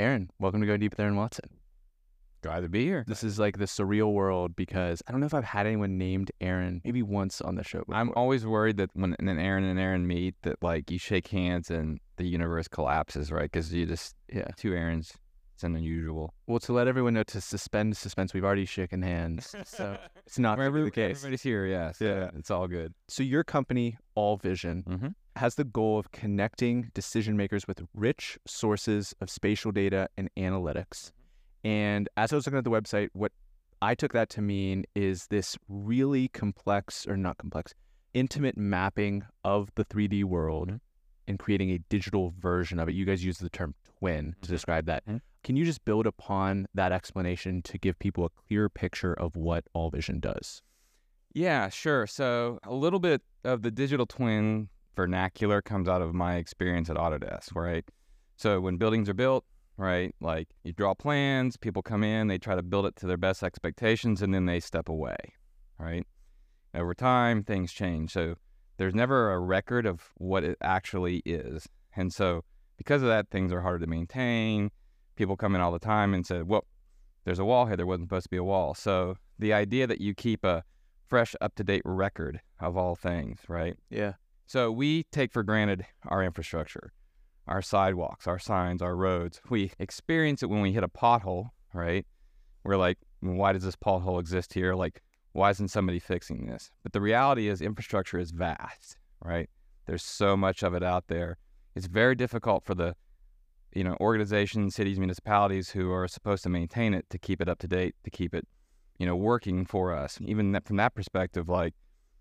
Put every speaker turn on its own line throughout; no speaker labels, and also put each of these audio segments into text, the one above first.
Aaron, welcome to Go Deep with Aaron Watson.
Glad to be here.
This is like the surreal world because I don't know if I've had anyone named Aaron maybe once on the show. Before.
I'm always worried that when an Aaron and Aaron meet, that like you shake hands and the universe collapses, right? Because you just
yeah,
two Aarons. It's an unusual.
Well, to let everyone know to suspend suspense, we've already shaken hands, so it's not
Wherever
the case.
Everybody's here, yes.
Yeah.
it's all good.
So your company, Allvision,
Mm-hmm.
Has the goal of connecting decision makers with rich sources of spatial data and analytics. And as I was looking at the website, what I took that to mean is this really complex, or not complex, intimate mapping of the 3D world and creating a digital version of it. You guys use the term twin to
Mhm.
describe that.
Mhm.
Can you just build upon that explanation to give people a clear picture of what Allvision does?
Yeah, sure. So a little bit of the digital twin vernacular comes out of my experience at Autodesk, right? So when buildings are built, right, like you draw plans, people come in, they try to build it to their best expectations, and then they step away, right? Over time, things change. So there's never a record of what it actually is. And so because of that, things are harder to maintain. People come in all the time and say, well, there's a wall here. There wasn't supposed to be a wall. So the idea that you keep a fresh, up to date record of all things, right?
Yeah.
So we take for granted our infrastructure, our sidewalks, our signs, our roads. We experience it when we hit a pothole, right? We're like, why does this pothole exist here? Like, why isn't somebody fixing this? But the reality is, infrastructure is vast, right? There's so much of it out there. It's very difficult for the, you know, organizations, cities, municipalities who are supposed to maintain it to keep it up to date, to keep it, you know, working for us. Even that, from that perspective, like,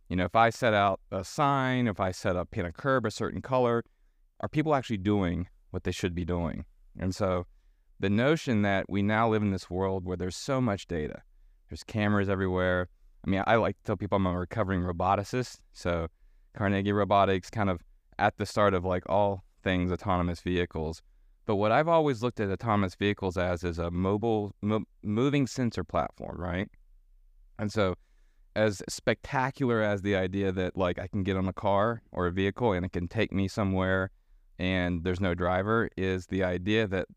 you know, if I set out a sign, if I set up, paint a curb a certain color, are people actually doing what they should be doing? And so the notion that we now live in this world where there's so much data, there's cameras everywhere. I mean, I like to tell people I'm a recovering roboticist. So Carnegie Robotics kind of at the start of like all things autonomous vehicles. But what I've always looked at autonomous vehicles as is a mobile, mo- moving sensor platform, right? And so as spectacular as the idea that like I can get on a car or a vehicle and it can take me somewhere and there's no driver is the idea that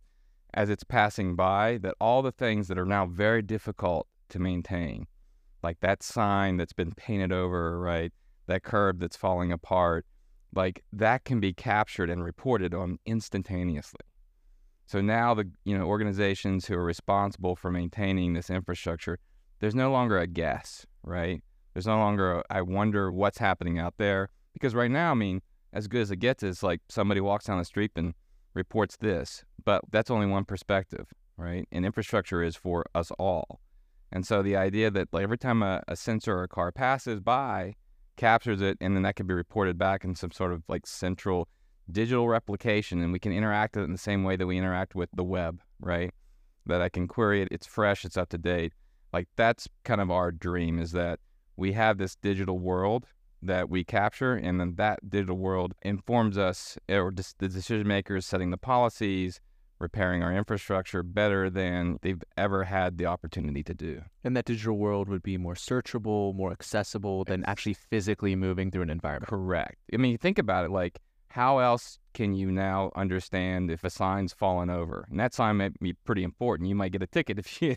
as it's passing by that all the things that are now very difficult to maintain like that sign that's been painted over right that curb that's falling apart like that can be captured and reported on instantaneously. So now the you know organizations who are responsible for maintaining this infrastructure there's no longer a guess right? There's no longer a, I wonder what's happening out there because right now, I mean, as good as it gets is like somebody walks down the street and reports this, but that's only one perspective, right? And infrastructure is for us all. And so the idea that like every time a, a sensor or a car passes by, captures it, and then that can be reported back in some sort of like central digital replication, and we can interact with it in the same way that we interact with the web, right? That I can query it, it's fresh, it's up to date like that's kind of our dream is that we have this digital world that we capture and then that digital world informs us or just the decision makers setting the policies repairing our infrastructure better than they've ever had the opportunity to do.
And that digital world would be more searchable, more accessible than actually physically moving through an environment.
correct. I mean think about it like how else can you now understand if a sign's fallen over? And that sign might be pretty important. You might get a ticket if you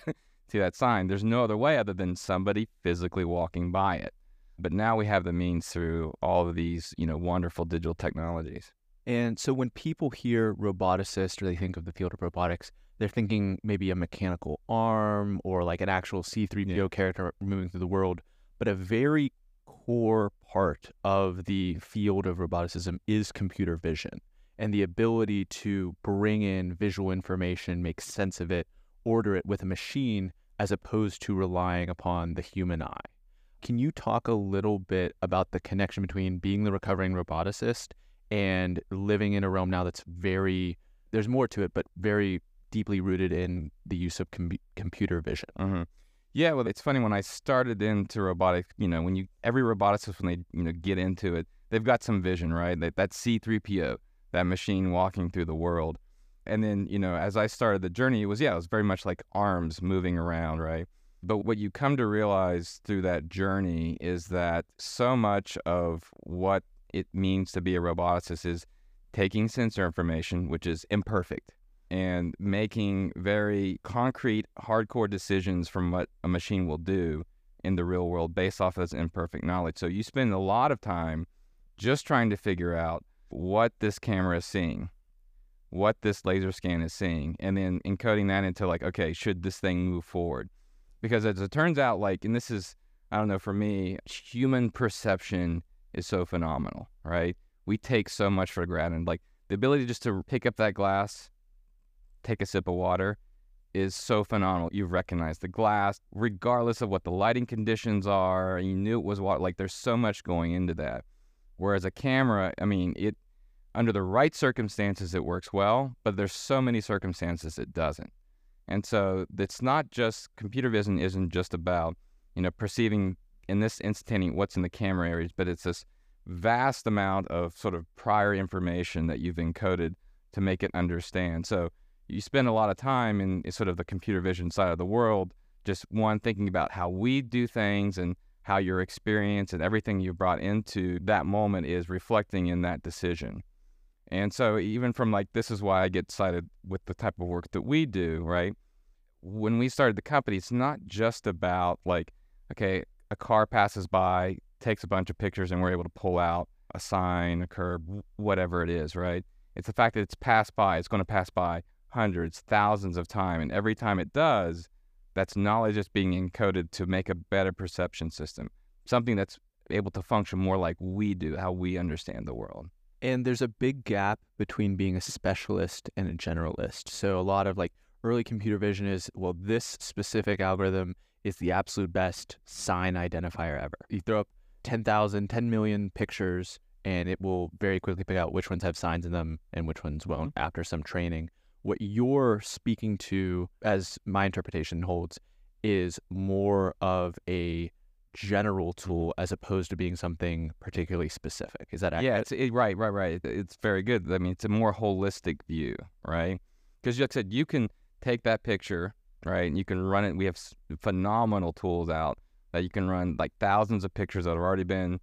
to that sign. There's no other way other than somebody physically walking by it. But now we have the means through all of these, you know, wonderful digital technologies.
And so when people hear roboticist or they think of the field of robotics, they're thinking maybe a mechanical arm or like an actual C3PO
Yeah.
character moving through the world. But a very core part of the field of roboticism is computer vision and the ability to bring in visual information, make sense of it, order it with a machine as opposed to relying upon the human eye. Can you talk a little bit about the connection between being the recovering roboticist and living in a realm now that's very, there's more to it, but very deeply rooted in the use of com- computer vision?
Mm-hmm. Yeah, well, it's funny when I started into robotics. You know, when you every roboticist when they you know get into it, they've got some vision, right? That that C three PO, that machine walking through the world. And then you know, as I started the journey, it was yeah, it was very much like arms moving around, right? But what you come to realize through that journey is that so much of what it means to be a roboticist is taking sensor information, which is imperfect, and making very concrete, hardcore decisions from what a machine will do in the real world based off of its imperfect knowledge. So you spend a lot of time just trying to figure out what this camera is seeing, what this laser scan is seeing, and then encoding that into like, okay, should this thing move forward? Because as it turns out, like, and this is, I don't know, for me, human perception is so phenomenal, right? We take so much for granted. Like the ability just to pick up that glass, take a sip of water is so phenomenal. You recognize the glass, regardless of what the lighting conditions are. You knew it was water. Like there's so much going into that. Whereas a camera, I mean, it under the right circumstances it works well, but there's so many circumstances it doesn't. And so it's not just computer vision isn't just about, you know, perceiving in this instantaneous what's in the camera areas, but it's this vast amount of sort of prior information that you've encoded to make it understand. So you spend a lot of time in sort of the computer vision side of the world, just one thinking about how we do things and how your experience and everything you brought into that moment is reflecting in that decision. And so even from like this is why I get excited with the type of work that we do, right? When we started the company, it's not just about like, okay, a car passes by, takes a bunch of pictures, and we're able to pull out a sign, a curb, whatever it is, right? It's the fact that it's passed by, it's going to pass by hundreds, thousands of times. And every time it does, that's knowledge that's being encoded to make a better perception system, something that's able to function more like we do, how we understand the world.
And there's a big gap between being a specialist and a generalist. So a lot of like early computer vision is, well, this specific algorithm is the absolute best sign identifier ever. You throw up 10,000, 10 million pictures, and it will very quickly pick out which ones have signs in them and which ones won't mm-hmm. after some training what you're speaking to, as my interpretation holds, is more of a general tool as opposed to being something particularly specific. Is that accurate?
Yeah, it's it, right, right, right. It's very good. I mean, it's a more holistic view, right? Because like I said, you can take that picture, right, and you can run it. We have phenomenal tools out that you can run like thousands of pictures that have already been,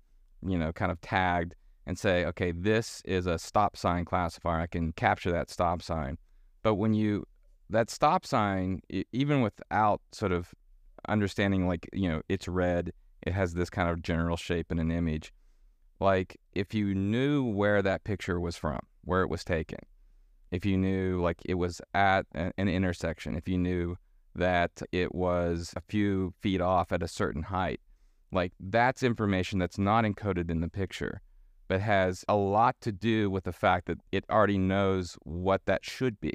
you know, kind of tagged and say, okay, this is a stop sign classifier. I can capture that stop sign. But when you that stop sign, even without sort of understanding, like you know, it's red, it has this kind of general shape and an image. Like if you knew where that picture was from, where it was taken, if you knew like it was at an intersection, if you knew that it was a few feet off at a certain height, like that's information that's not encoded in the picture but has a lot to do with the fact that it already knows what that should be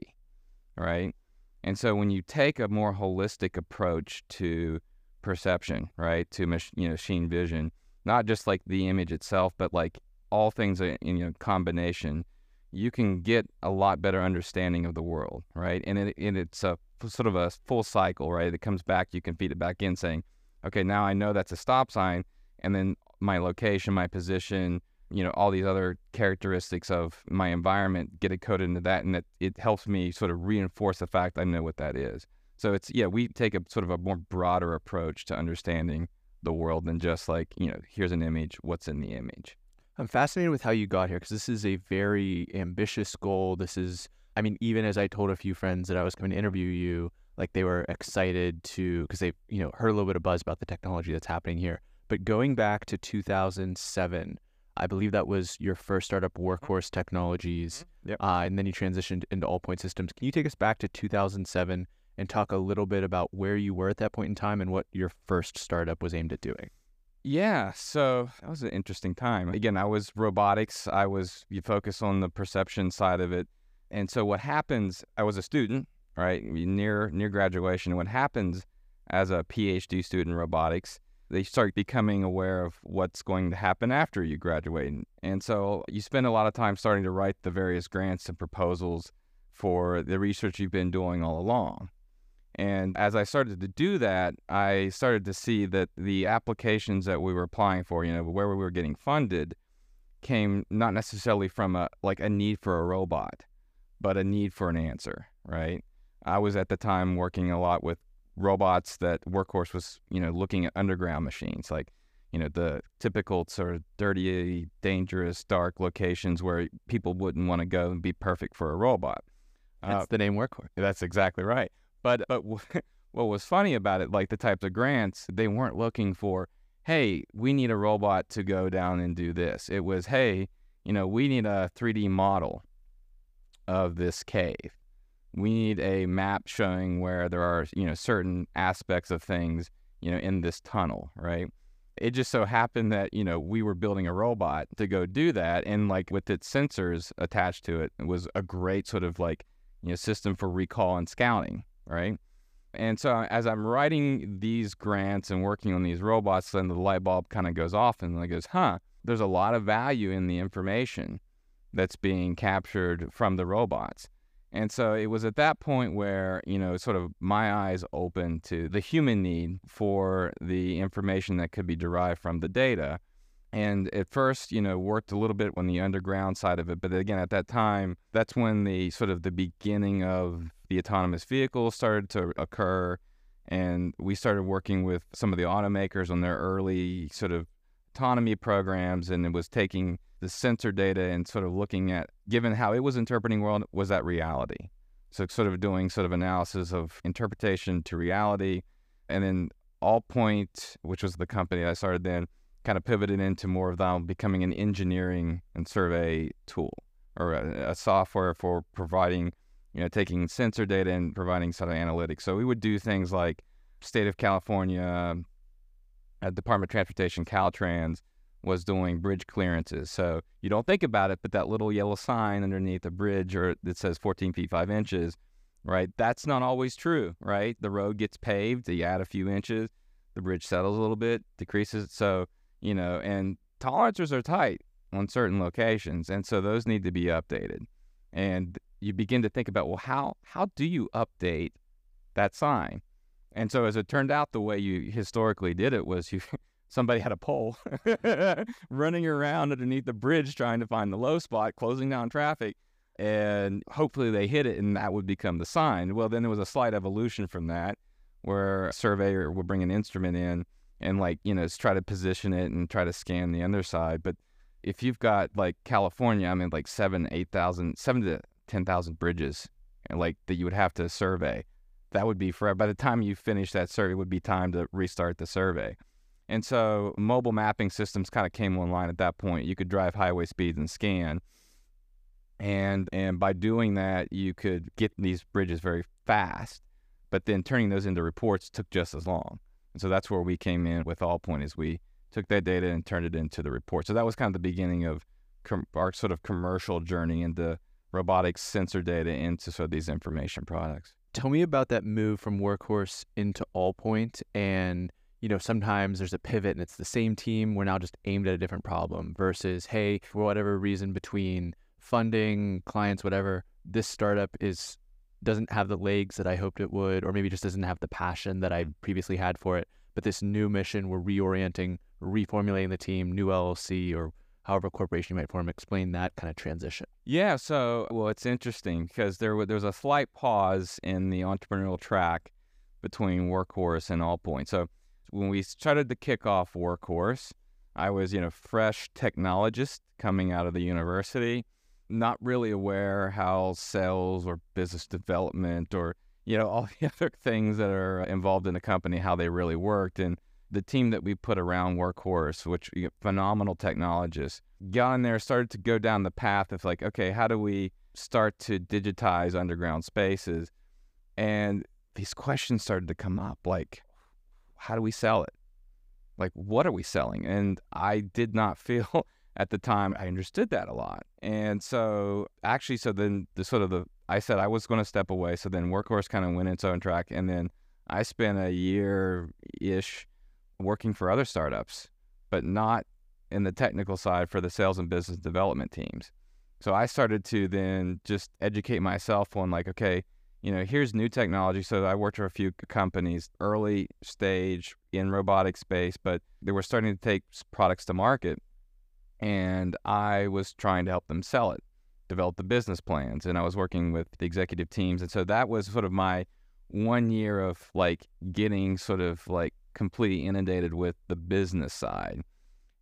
right? And so when you take a more holistic approach to perception, right, to mach- you know machine vision, not just like the image itself, but like all things in you know combination, you can get a lot better understanding of the world, right? And it, and it's a sort of a full cycle, right? It comes back, you can feed it back in, saying, okay, now I know that's a stop sign, and then my location, my position, you know all these other characteristics of my environment get encoded into that and it, it helps me sort of reinforce the fact i know what that is so it's yeah we take a sort of a more broader approach to understanding the world than just like you know here's an image what's in the image
i'm fascinated with how you got here because this is a very ambitious goal this is i mean even as i told a few friends that i was coming to interview you like they were excited to because they you know heard a little bit of buzz about the technology that's happening here but going back to 2007 I believe that was your first startup, Workhorse Technologies.
Mm-hmm. Yep.
Uh, and then you transitioned into Allpoint Systems. Can you take us back to 2007 and talk a little bit about where you were at that point in time and what your first startup was aimed at doing?
Yeah, so that was an interesting time. Again, I was robotics. I was you focus on the perception side of it. And so what happens, I was a student, right? Near near graduation. What happens as a PhD student in robotics they start becoming aware of what's going to happen after you graduate. And so you spend a lot of time starting to write the various grants and proposals for the research you've been doing all along. And as I started to do that, I started to see that the applications that we were applying for, you know, where we were getting funded, came not necessarily from a like a need for a robot, but a need for an answer, right? I was at the time working a lot with robots that Workhorse was, you know, looking at underground machines, like, you know, the typical sort of dirty, dangerous, dark locations where people wouldn't want to go and be perfect for a robot.
That's uh, the name Workhorse.
That's exactly right. But but what was funny about it, like the types of grants, they weren't looking for, hey, we need a robot to go down and do this. It was, hey, you know, we need a 3D model of this cave. We need a map showing where there are, you know, certain aspects of things, you know, in this tunnel, right? It just so happened that, you know, we were building a robot to go do that. And like with its sensors attached to it, it was a great sort of like, you know, system for recall and scouting, right? And so as I'm writing these grants and working on these robots, then the light bulb kind of goes off and it goes, huh, there's a lot of value in the information that's being captured from the robots. And so it was at that point where, you know, sort of my eyes opened to the human need for the information that could be derived from the data. And at first, you know, worked a little bit on the underground side of it. But again, at that time, that's when the sort of the beginning of the autonomous vehicles started to occur. And we started working with some of the automakers on their early sort of autonomy programs. And it was taking the sensor data and sort of looking at, given how it was interpreting world, was that reality? So sort of doing sort of analysis of interpretation to reality. And then Allpoint, which was the company I started then, kind of pivoted into more of that becoming an engineering and survey tool or a, a software for providing, you know, taking sensor data and providing sort of analytics. So we would do things like state of California, uh, Department of Transportation, Caltrans, was doing bridge clearances. So you don't think about it, but that little yellow sign underneath the bridge or that says 14 feet 5 inches, right? That's not always true, right? The road gets paved, you add a few inches, the bridge settles a little bit, decreases. So, you know, and tolerances are tight on certain locations. And so those need to be updated. And you begin to think about, well, how, how do you update that sign? And so as it turned out, the way you historically did it was you somebody had a pole running around underneath the bridge trying to find the low spot, closing down traffic. And hopefully they hit it and that would become the sign. Well, then there was a slight evolution from that where a surveyor would bring an instrument in and, like, you know, try to position it and try to scan the underside. But if you've got like California, I mean, like seven, 8,000, seven to 10,000 bridges, eh, like that you would have to survey, that would be forever. By the time you finish that survey, it would be time to restart the survey. And so mobile mapping systems kind of came online at that point. You could drive highway speeds and scan. And and by doing that, you could get these bridges very fast. But then turning those into reports took just as long. And so that's where we came in with Allpoint is we took that data and turned it into the report. So that was kind of the beginning of com- our sort of commercial journey into robotics sensor data into sort of these information products.
Tell me about that move from Workhorse into Allpoint and you know, sometimes there's a pivot and it's the same team. We're now just aimed at a different problem versus, hey, for whatever reason between funding, clients, whatever, this startup is doesn't have the legs that I hoped it would, or maybe just doesn't have the passion that I mm. previously had for it. But this new mission, we're reorienting, reformulating the team, new LLC or however corporation you might form. Explain that kind of transition.
Yeah. So, well, it's interesting because there there was a slight pause in the entrepreneurial track between Workhorse and Allpoint. So when we started to kick off Workhorse, I was, you know, fresh technologist coming out of the university, not really aware how sales or business development or, you know, all the other things that are involved in a company, how they really worked. And the team that we put around Workhorse, which you know, phenomenal technologists, got in there, started to go down the path of like, okay, how do we start to digitize underground spaces? And these questions started to come up like, how do we sell it? Like, what are we selling? And I did not feel at the time I understood that a lot. And so actually, so then the sort of the, I said I was going to step away. So then Workhorse kind of went its own track. And then I spent a year ish working for other startups, but not in the technical side for the sales and business development teams. So I started to then just educate myself on like, okay, you know, here's new technology. So I worked for a few companies early stage in robotic space, but they were starting to take products to market. And I was trying to help them sell it, develop the business plans. And I was working with the executive teams. And so that was sort of my one year of like getting sort of like completely inundated with the business side.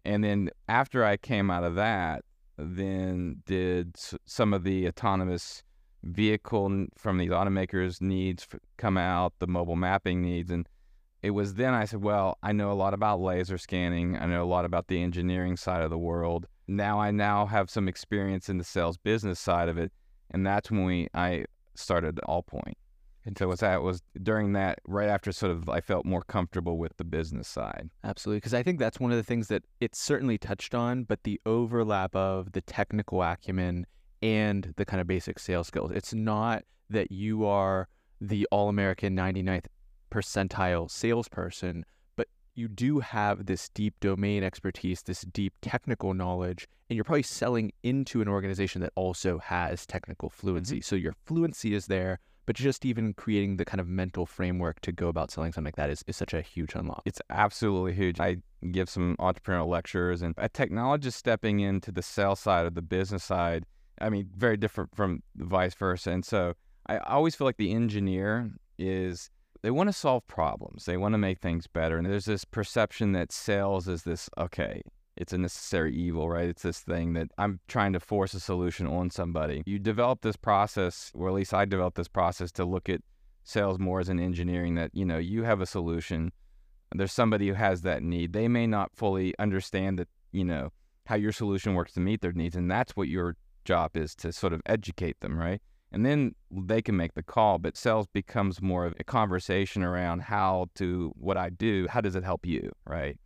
And then after I came out of that, then did some of the autonomous vehicle from these automakers needs come out, the mobile mapping needs, and it was then I said, well, I know a lot about laser scanning. I know a lot about the engineering side of the world. Now I now have some experience in the sales business side of it, and that's when we I started Allpoint. And so was that was during that right after sort of I felt more comfortable with the business side.
Absolutely, because I think that's one of the things that it's certainly touched on, but the overlap of the technical acumen and the kind of basic sales skills. It's not that you are the all American 99th percentile salesperson, but you do have this deep domain expertise, this deep technical knowledge, and you're probably selling into an organization that also has technical mm-hmm. fluency. So your fluency is there, but just even creating the kind of mental framework to go about selling something like that is, is such a huge unlock.
It's absolutely huge. I give some entrepreneurial lectures, and a technologist stepping into the sales side of the business side, I mean, very different from vice versa. And so I always feel like the engineer is they want to solve problems, they want to make things better. And there's this perception that sales is this, okay, it's a necessary evil, right? It's this thing that I'm trying to force a solution on somebody. You develop this process, or at least I developed this process to look at sales more as an engineering that, you know, you have a solution. There's somebody who has that need. They may not fully understand that, you know, how your solution works to meet their needs. And that's what your job is to sort of educate them, right? And then they can make the call. But sales becomes more of a conversation around how to, what I do, how does it help you, right?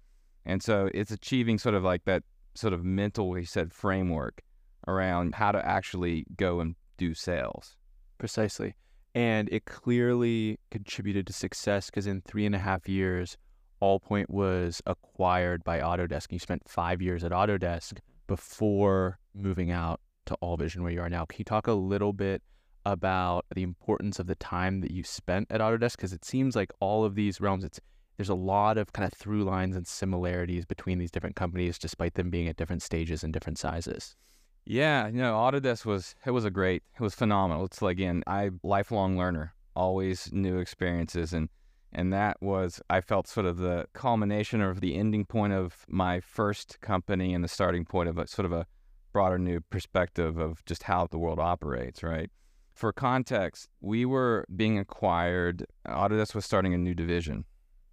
And so it's achieving sort of like that sort of mental, we said, framework around how to actually go and do sales.
Precisely. And it clearly contributed to success because in three and a half years, Allpoint was acquired by Autodesk. You spent five years at Autodesk before moving out to Allvision, where you are now. Can you talk a little bit about the importance of the time that you spent at Autodesk? Because it seems like all of these realms, it's there's a lot of kind of through lines and similarities between these different companies, despite them being at different stages and different sizes.
Yeah, you know, Autodesk was it was a great, it was phenomenal. It's like again, I lifelong learner, always new experiences, and and that was I felt sort of the culmination of the ending point of my first company and the starting point of a sort of a broader new perspective of just how the world operates. Right. For context, we were being acquired. Autodesk was starting a new division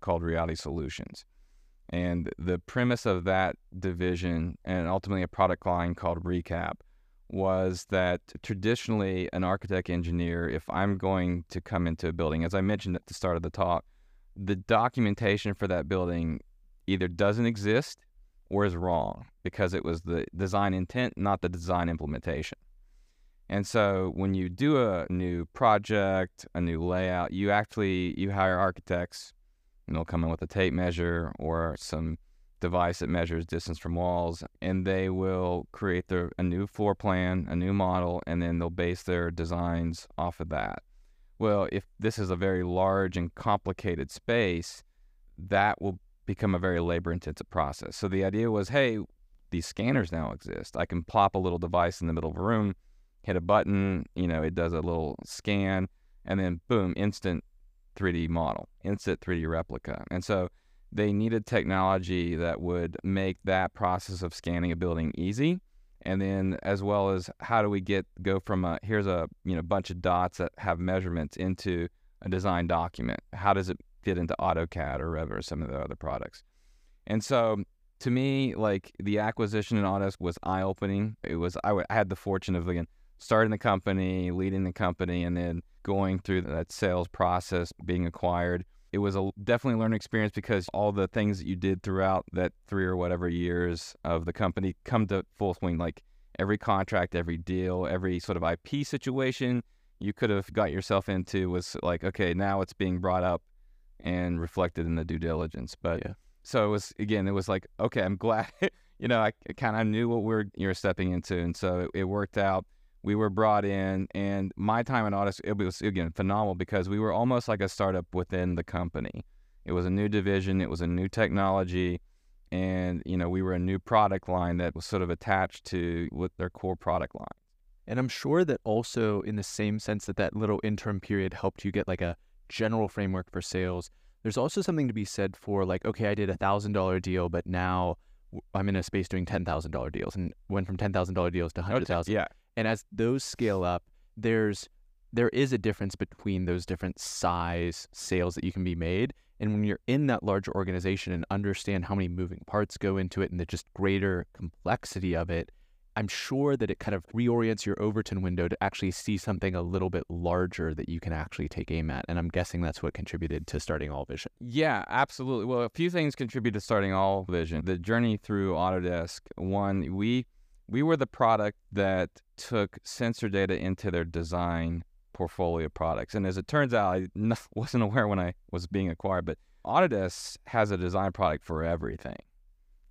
called Reality Solutions. And the premise of that division and ultimately a product line called Recap was that traditionally an architect engineer, if I'm going to come into a building, as I mentioned at the start of the talk, the documentation for that building either doesn't exist or is wrong because it was the design intent, not the design implementation. And so when you do a new project, a new layout, you actually you hire architects and they'll come in with a tape measure or some device that measures distance from walls, and they will create their a new floor plan, a new model, and then they'll base their designs off of that. Well, if this is a very large and complicated space, that will become a very labor intensive process. So the idea was, hey, these scanners now exist. I can plop a little device in the middle of a room, hit a button, you know, it does a little scan, and then boom, instant 3D model, instant 3D replica. And so they needed technology that would make that process of scanning a building easy. And then as well as how do we get go from a here's a you know bunch of dots that have measurements into a design document. How does it fit into AutoCAD or Revit or some of the other products? And so to me, like the acquisition in Autodesk was eye opening. It was I, w- I had the fortune of again starting the company, leading the company, and then going through that sales process, being acquired. It was a definitely a learning experience because all the things that you did throughout that three or whatever years of the company come to full swing. Like every contract, every deal, every sort of IP situation you could have got yourself into was like, okay, now it's being brought up and reflected in the due diligence. But
Yeah.
so it was again, it was like, okay, I'm glad, you know, I kind of knew what we're you're stepping into, and so it, it worked out. We were brought in, and my time at Autodesk it was again phenomenal because we were almost like a startup within the company. It was a new division, it was a new technology, and you know we were a new product line that was sort of attached to with their core product line.
And I'm sure that also, in the same sense that that little interim period helped you get like a general framework for sales, there's also something to be said for like, okay, I did a thousand dollar deal, but now I'm in a space doing ten thousand dollar deals, and went from ten thousand dollar deals to hundred thousand.
Yeah,
And as those scale up, there's there is a difference between those different size sales that you can be made. And when you're in that larger organization and understand how many moving parts go into it and the just greater complexity of it, I'm sure that it kind of reorients your Overton window to actually see something a little bit larger that you can actually take aim at. And I'm guessing that's what contributed to starting Allvision.
Yeah, absolutely. Well, a few things contribute to starting Allvision. The journey through Autodesk. One, we we were the product that took sensor data into their design portfolio products. And as it turns out, I wasn't aware when I was being acquired, but Autodesk has a design product for everything.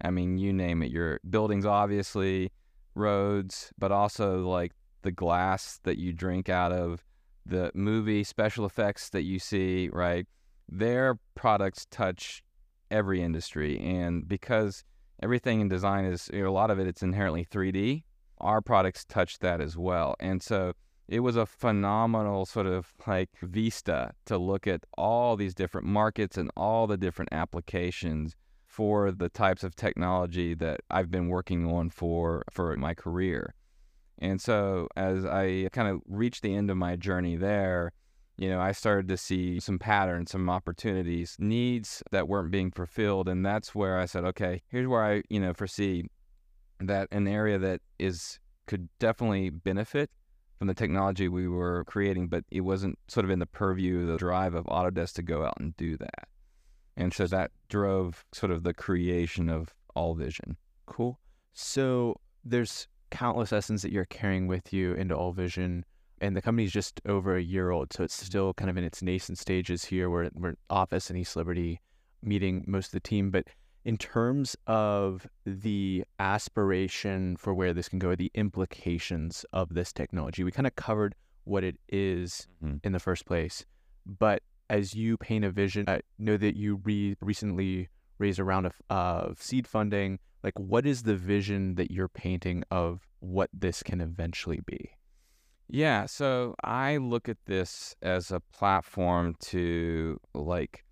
I mean, you name it. Your buildings, obviously, roads, but also like the glass that you drink out of, the movie special effects that you see, right? Their products touch every industry. And because everything in design is, you know, a lot of it, it's inherently 3D, our products touch that as well. And so it was a phenomenal sort of like vista to look at all these different markets and all the different applications for the types of technology that I've been working on for for my career. And so as I kind of reached the end of my journey there, you know, I started to see some patterns, some opportunities, needs that weren't being fulfilled. And that's where I said, okay, here's where I, you know, foresee that an area that is could definitely benefit from the technology we were creating, but it wasn't sort of in the purview, the drive of Autodesk to go out and do that. And so that drove sort of the creation of Allvision.
Cool. So there's countless lessons that you're carrying with you into Allvision. And the company's just over a year old. So it's still kind of in its nascent stages here. We're, we're office in East Liberty meeting most of the team. But in terms of the aspiration for where this can go, the implications of this technology, we kind of covered what it is
Mhm.
in the first place. But as you paint a vision, I know that you re- recently raised a round of, of seed funding. Like, what is the vision that you're painting of what this can eventually be?
Yeah, so I look at this as a platform to like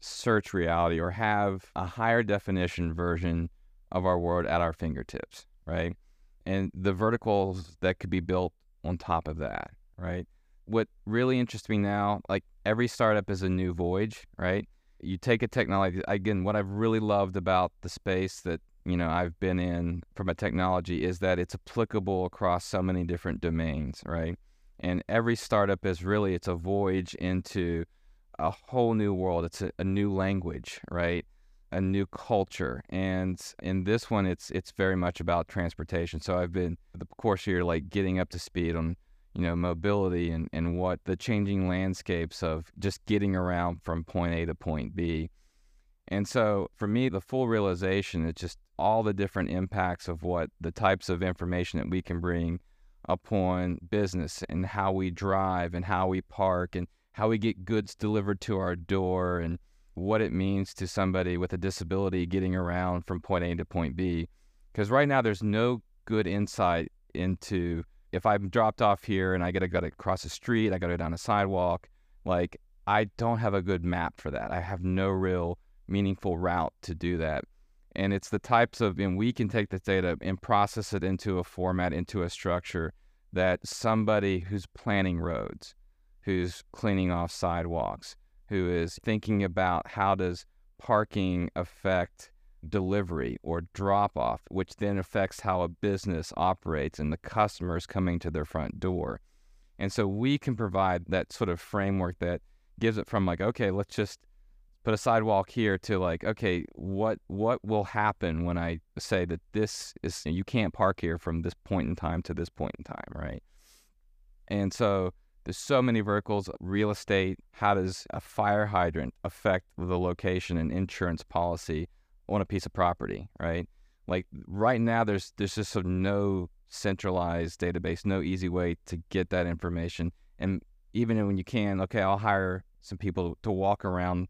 search reality or have a higher definition version of our world at our fingertips, right? And the verticals that could be built on top of that, right? What really interests me now, like every startup is a new voyage, right? You take a technology, again, what I've really loved about the space that you know I've been in from a technology is that it's applicable across so many different domains, right? And every startup is really it's a voyage into a whole new world. It's a, a new language, right? A new culture. And in this one it's it's very much about transportation. So I've been the course here like getting up to speed on you know mobility and, and what the changing landscapes of just getting around from point A to point B. And so for me, the full realization is just all the different impacts of what the types of information that we can bring upon business and how we drive and how we park and how we get goods delivered to our door and what it means to somebody with a disability getting around from point A to point B. Because right now, there's no good insight into if I'm dropped off here and I gotta go to cross the street, I gotta go down a sidewalk, like I don't have a good map for that. I have no real meaningful route to do that. And it's the types of, and we can take this data and process it into a format, into a structure that somebody who's planning roads, who's cleaning off sidewalks, who is thinking about how does parking affect delivery or drop off, which then affects how a business operates and the customers coming to their front door. And so we can provide that sort of framework that gives it from like, okay, let's just put a sidewalk here to like, okay, what what will happen when I say that this is you can't park here from this point in time to this point in time, right? And so there's so many verticals, real estate, how does a fire hydrant affect the location and insurance policy on a piece of property, right? Like right now there's there's just no centralized database, no easy way to get that information. And even when you can, okay, I'll hire some people to walk around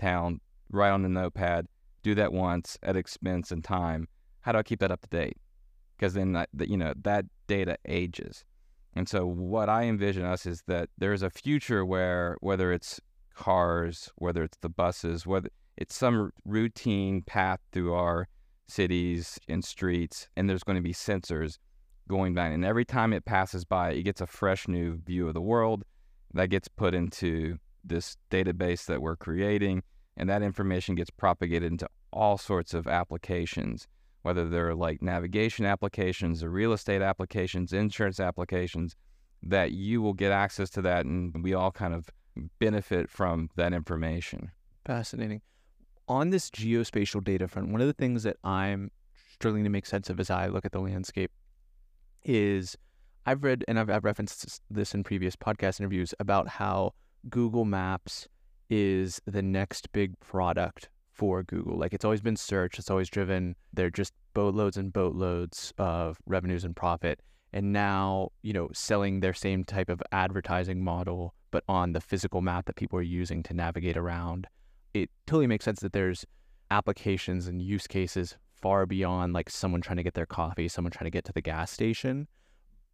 town, write on the notepad, do that once at expense and time. How do I keep that up to date? Because then that you know that data ages. And so what I envision us is that there's a future where whether it's cars, whether it's the buses, whether it's some routine path through our cities and streets, and there's going to be sensors going by. And every time it passes by, it gets a fresh new view of the world that gets put into this database that we're creating. And that information gets propagated into all sorts of applications, whether they're like navigation applications or real estate applications, insurance applications, that you will get access to that. And we all kind of benefit from that information.
Fascinating. On this geospatial data front, one of the things that I'm struggling to make sense of as I look at the landscape is I've read and I've, I've referenced this in previous podcast interviews about how Google Maps is the next big product for Google. Like it's always been search, it's always driven, they're just boatloads and boatloads of revenues and profit. And now, you know, selling their same type of advertising model, but on the physical map that people are using to navigate around. It totally makes sense that there's applications and use cases far beyond like someone trying to get their coffee, someone trying to get to the gas station.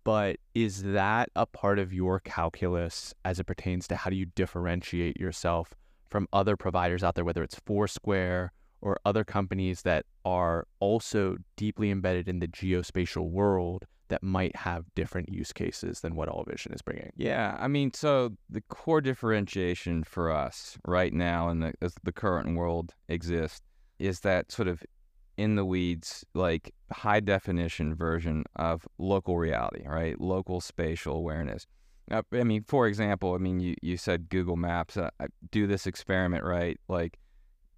But is that a part of your calculus as it pertains to how do you differentiate yourself from other providers out there, whether it's Foursquare or other companies that are also deeply embedded in the geospatial world that might have different use cases than what Allvision is bringing?
Yeah, I mean, so the core differentiation for us right now in the as the current world exists is that sort of in the weeds, like high definition version of local reality, right? Local spatial awareness. Uh, I mean, for example, I mean, you, you said Google Maps. Uh, do this experiment, right? Like,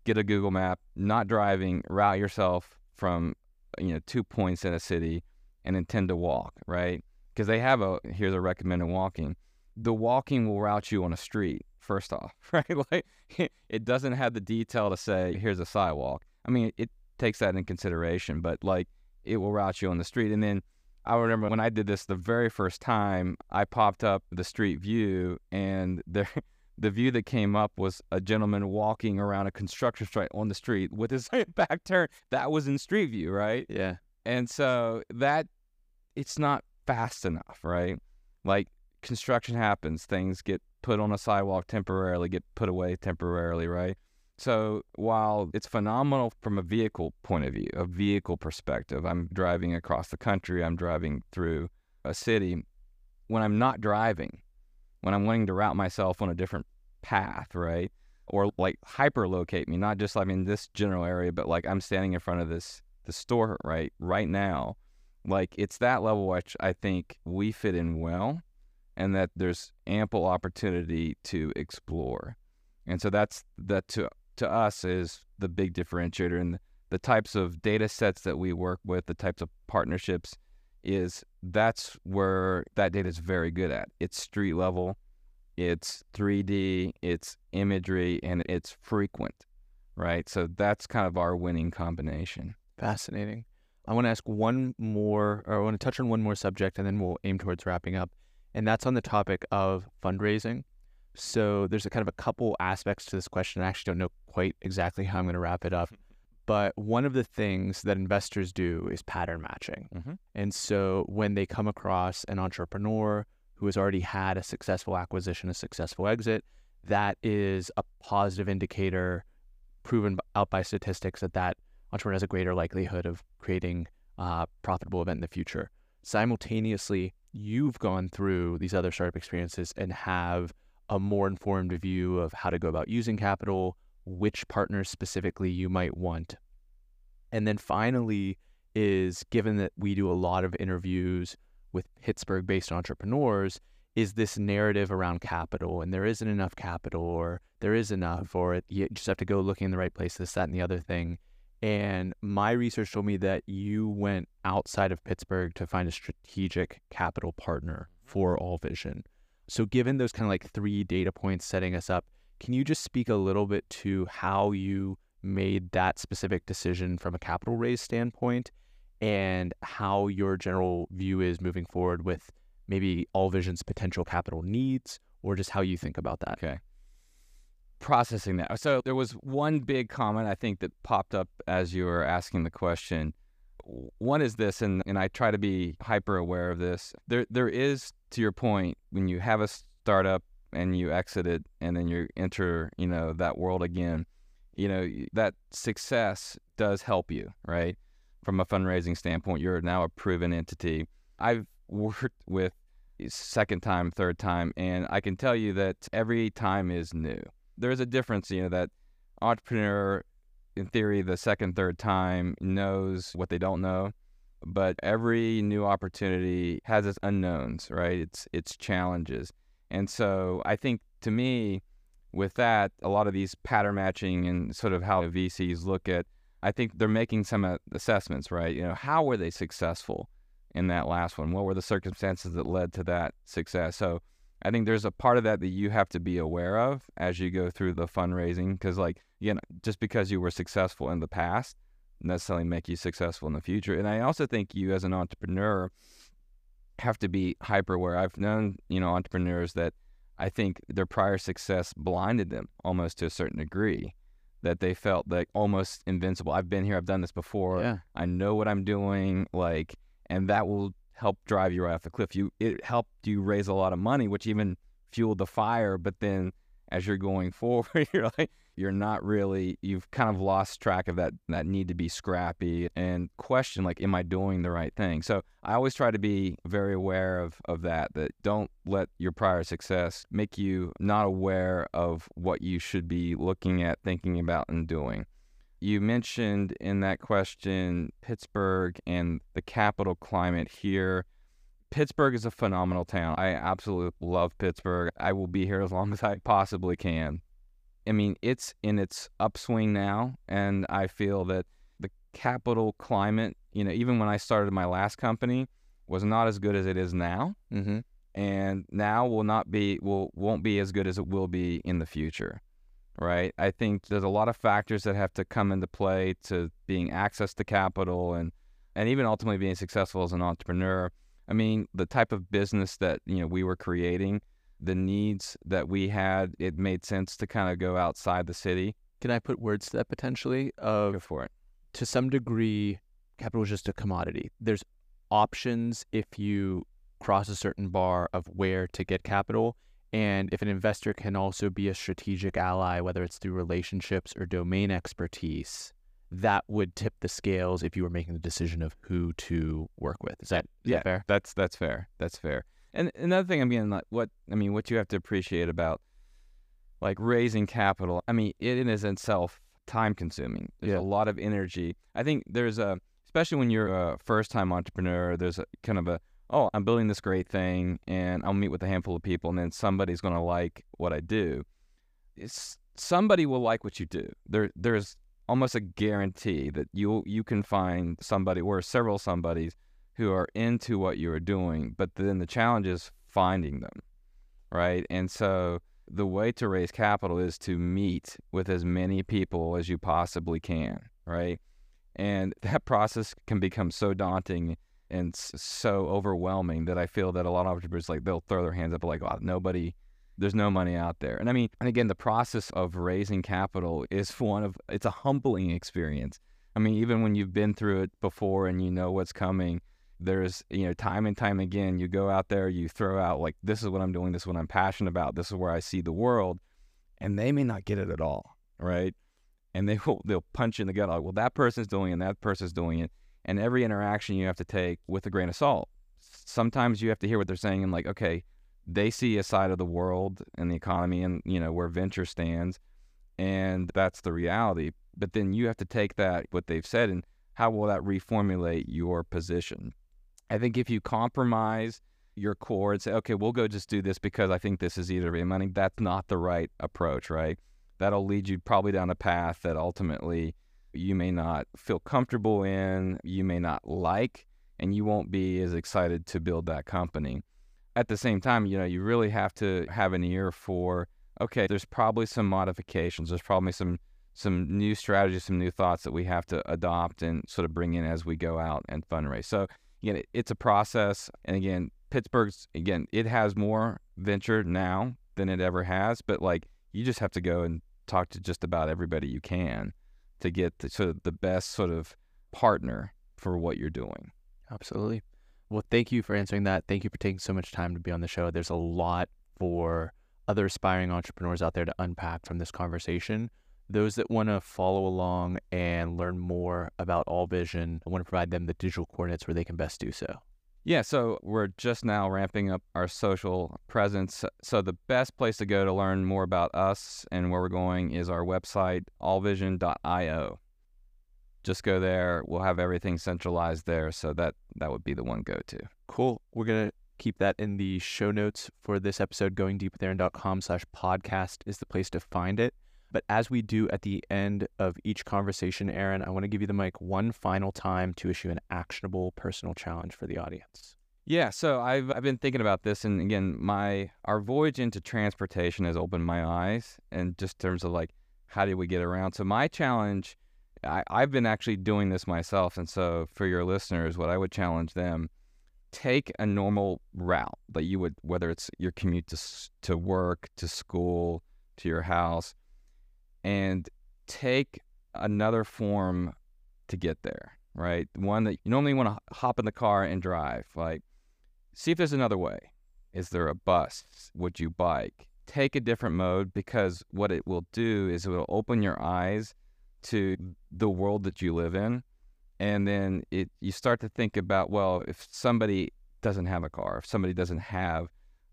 get a Google Map, not driving, route yourself from, you know, two points in a city and intend to walk, right? Because they have a, here's a recommended walking. The walking will route you on a street, first off, right? Like, it doesn't have the detail to say, here's a sidewalk. I mean, it takes that in consideration, but like it will route you on the street. And then I remember when I did this the very first time, I popped up the street view and there the view that came up was a gentleman walking around a construction site on the street with his back turned. That was in street view, right?
Yeah.
And so that it's not fast enough, right? Like construction happens, things get put on a sidewalk temporarily, get put away temporarily, right? So while it's phenomenal from a vehicle point of view, a vehicle perspective, I'm driving across the country, I'm driving through a city. When I'm not driving, when I'm wanting to route myself on a different path, right? Or like hyperlocate me, not just like in this general area, but like I'm standing in front of this the store right right now. Like it's that level which I think we fit in well and that there's ample opportunity to explore. And so that's that to to us is the big differentiator and the types of data sets that we work with, the types of partnerships is that's where that data is very good at. It's street level, it's 3D, it's imagery, and it's frequent, right? So that's kind of our winning combination.
Fascinating. I want to ask one more, or I want to touch on one more subject, and then we'll aim towards wrapping up. And that's on the topic of fundraising. So there's a kind of a couple aspects to this question. I actually don't know quite exactly how I'm going to wrap it up. But one of the things that investors do is pattern matching. Mm-hmm. And so when they come across an entrepreneur who has already had a successful acquisition, a successful exit, that is a positive indicator proven out by statistics that that entrepreneur has a greater likelihood of creating a profitable event in the future. Simultaneously, you've gone through these other startup experiences and have a more informed view of how to go about using capital, which partners specifically you might want. And then finally, is given that we do a lot of interviews with Pittsburgh based entrepreneurs, is this narrative around capital and there isn't enough capital or there is enough or you just have to go looking in the right place, this, that, and the other thing. And my research told me that you went outside of Pittsburgh to find a strategic capital partner for Allvision. So, given those kind of like three data points setting us up, can you just speak a little bit to how you made that specific decision from a capital raise standpoint and how your general view is moving forward with maybe Allvision's potential capital needs or just how you think about that?
Okay. Processing that. So, there was one big comment I think that popped up as you were asking the question one is this, and, and I try to be hyper aware of this. There there is, to your point, when you have a startup and you exit it and then you enter, you know, that world again, you know, that success does help you, right? From a fundraising standpoint, you're now a proven entity. I've worked with second time, third time, and I can tell you that every time is new. There's a difference, you know, that entrepreneur, in theory, the second, third time knows what they don't know, but every new opportunity has its unknowns, right? It's its challenges, and so I think to me, with that, a lot of these pattern matching and sort of how VCs look at, I think they're making some uh, assessments, right? You know, how were they successful? in that last one? What were the circumstances that led to that success? So I think there's a part of that that you have to be aware of as you go through the fundraising because, like, again, just because you were successful in the past necessarily make you successful in the future. And I also think you as an entrepreneur have to be hyper aware. I've known, you know, entrepreneurs that I think their prior success blinded them almost to a certain degree that they felt like almost invincible. I've been here, I've done this before.
Yeah.
I know what I'm doing. Like, and that will help drive you right off the cliff. You it helped you raise a lot of money, which even fueled the fire. But then as you're going forward, you're like you're not really you've kind of lost track of that that need to be scrappy and question like am i doing the right thing so i always try to be very aware of of that that don't let your prior success make you not aware of what you should be looking at thinking about and doing you mentioned in that question Pittsburgh and the capital climate here. Pittsburgh is a phenomenal town. I absolutely love Pittsburgh. I will be here as long as I possibly can. I mean, it's in its upswing now, and I feel that the capital climate, you know, even when I started my last company, was not as good as it is now,
mm-hmm.
and now will not be will won't be as good as it will be in the future right? I think there's a lot of factors that have to come into play to being access to capital and and even ultimately being successful as an entrepreneur. I mean, the type of business that you know we were creating, the needs that we had, it made sense to kind of go outside the city.
Can I put words to that potentially? Of
go for it.
To some degree, capital is just a commodity. There's options if you cross a certain bar of where to get capital and if an investor can also be a strategic ally, whether it's through relationships or domain expertise, that would tip the scales if you were making the decision of who to work with. Is that, is
yeah,
that fair?
That's that's fair. That's fair. And another thing, I mean, like what I mean, what you have to appreciate about like raising capital. I mean, it is itself time consuming. There's
Yeah.
a lot of energy. I think there's a, especially when you're a first time entrepreneur. There's a kind of a oh, I'm building this great thing and I'll meet with a handful of people and then somebody's going to like what I do. It's, somebody will like what you do. There, there's almost a guarantee that you you can find somebody or several somebodies who are into what you are doing. But then the challenge is finding them, right? And so the way to raise capital is to meet with as many people as you possibly can, right? And that process can become so daunting and so overwhelming that I feel that a lot of entrepreneurs like they'll throw their hands up like, oh, nobody, there's no money out there. And I mean, and again, the process of raising capital is one of it's a humbling experience. I mean, even when you've been through it before and you know what's coming, there's you know time and time again you go out there, you throw out like this is what I'm doing, this is what I'm passionate about, this is where I see the world, and they may not get it at all, right? And they will they'll punch you in the gut. Like, well, that person's doing it, and that person's doing it and every interaction you have to take with a grain of salt. Sometimes you have to hear what they're saying and like, okay, they see a side of the world and the economy and you know where venture stands, and that's the reality. But then you have to take that what they've said and how will that reformulate your position? I think if you compromise your core and say, okay, we'll go just do this because I think this is either money, that's not the right approach, right? That'll lead you probably down a path that ultimately you may not feel comfortable in, you may not like, and you won't be as excited to build that company. At the same time, you know, you really have to have an ear for okay, there's probably some modifications, there's probably some some new strategies, some new thoughts that we have to adopt and sort of bring in as we go out and fundraise. So again, it, it's a process, and again, Pittsburgh's again, it has more venture now than it ever has, but like you just have to go and talk to just about everybody you can to get the, sort of the best sort of partner for what you're doing.
Absolutely. Well, thank you for answering that. Thank you for taking so much time to be on the show. There's a lot for other aspiring entrepreneurs out there to unpack from this conversation. Those that want to follow along and learn more about Allvision, I want to provide them the digital coordinates where they can best do so.
Yeah, so we're just now ramping up our social presence. So the best place to go to learn more about us and where we're going is our website, allvision.io. Just go there. We'll have everything centralized there. So that that would be the one go to.
Cool. We're gonna keep that in the show notes for this episode. Goingdeepwithaaron.com slash podcast is the place to find it. But as we do at the end of each conversation, Aaron, I want to give you the mic one final time to issue an actionable personal challenge for the audience.
Yeah, so I've I've been thinking about this, and again, my our voyage into transportation has opened my eyes, and just terms of like how do we get around. So my challenge, I, I've been actually doing this myself, and so for your listeners, what I would challenge them, take a normal route that you would, whether it's your commute to to work, to school, to your house and take another form to get there, right? One that you normally want to hop in the car and drive. Like, see if there's another way. Is there a bus? Would you bike? Take a different mode because what it will do is it will open your eyes to the world that you live in. And then it you start to think about, well, if somebody doesn't have a car, if somebody doesn't have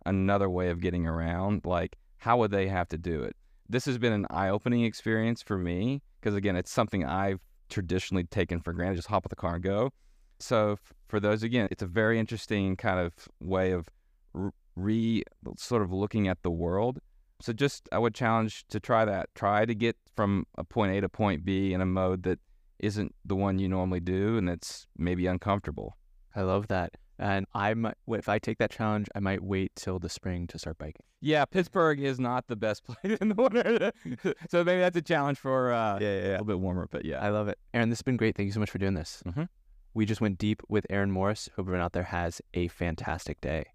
another way of getting around, like how would they have to do it? This has been an eye-opening experience for me because again, it's something I've traditionally taken for granted. Just hop in the car and go. So for those again, it's a very interesting kind of way of re sort of looking at the world. So just I would challenge to try that. Try to get from a point A to point B in a mode that isn't the one you normally do and that's maybe uncomfortable.
I love that. And I might, if I take that challenge, I might wait till the spring to start biking.
Yeah, Pittsburgh is not the best place in the winter, so maybe that's a challenge for uh,
yeah, yeah, yeah,
a little bit warmer. But yeah,
I love it, Aaron. This has been great. Thank you so much for doing this.
Mm-hmm.
We just went deep with Aaron Morris. Hope everyone out there has a fantastic day.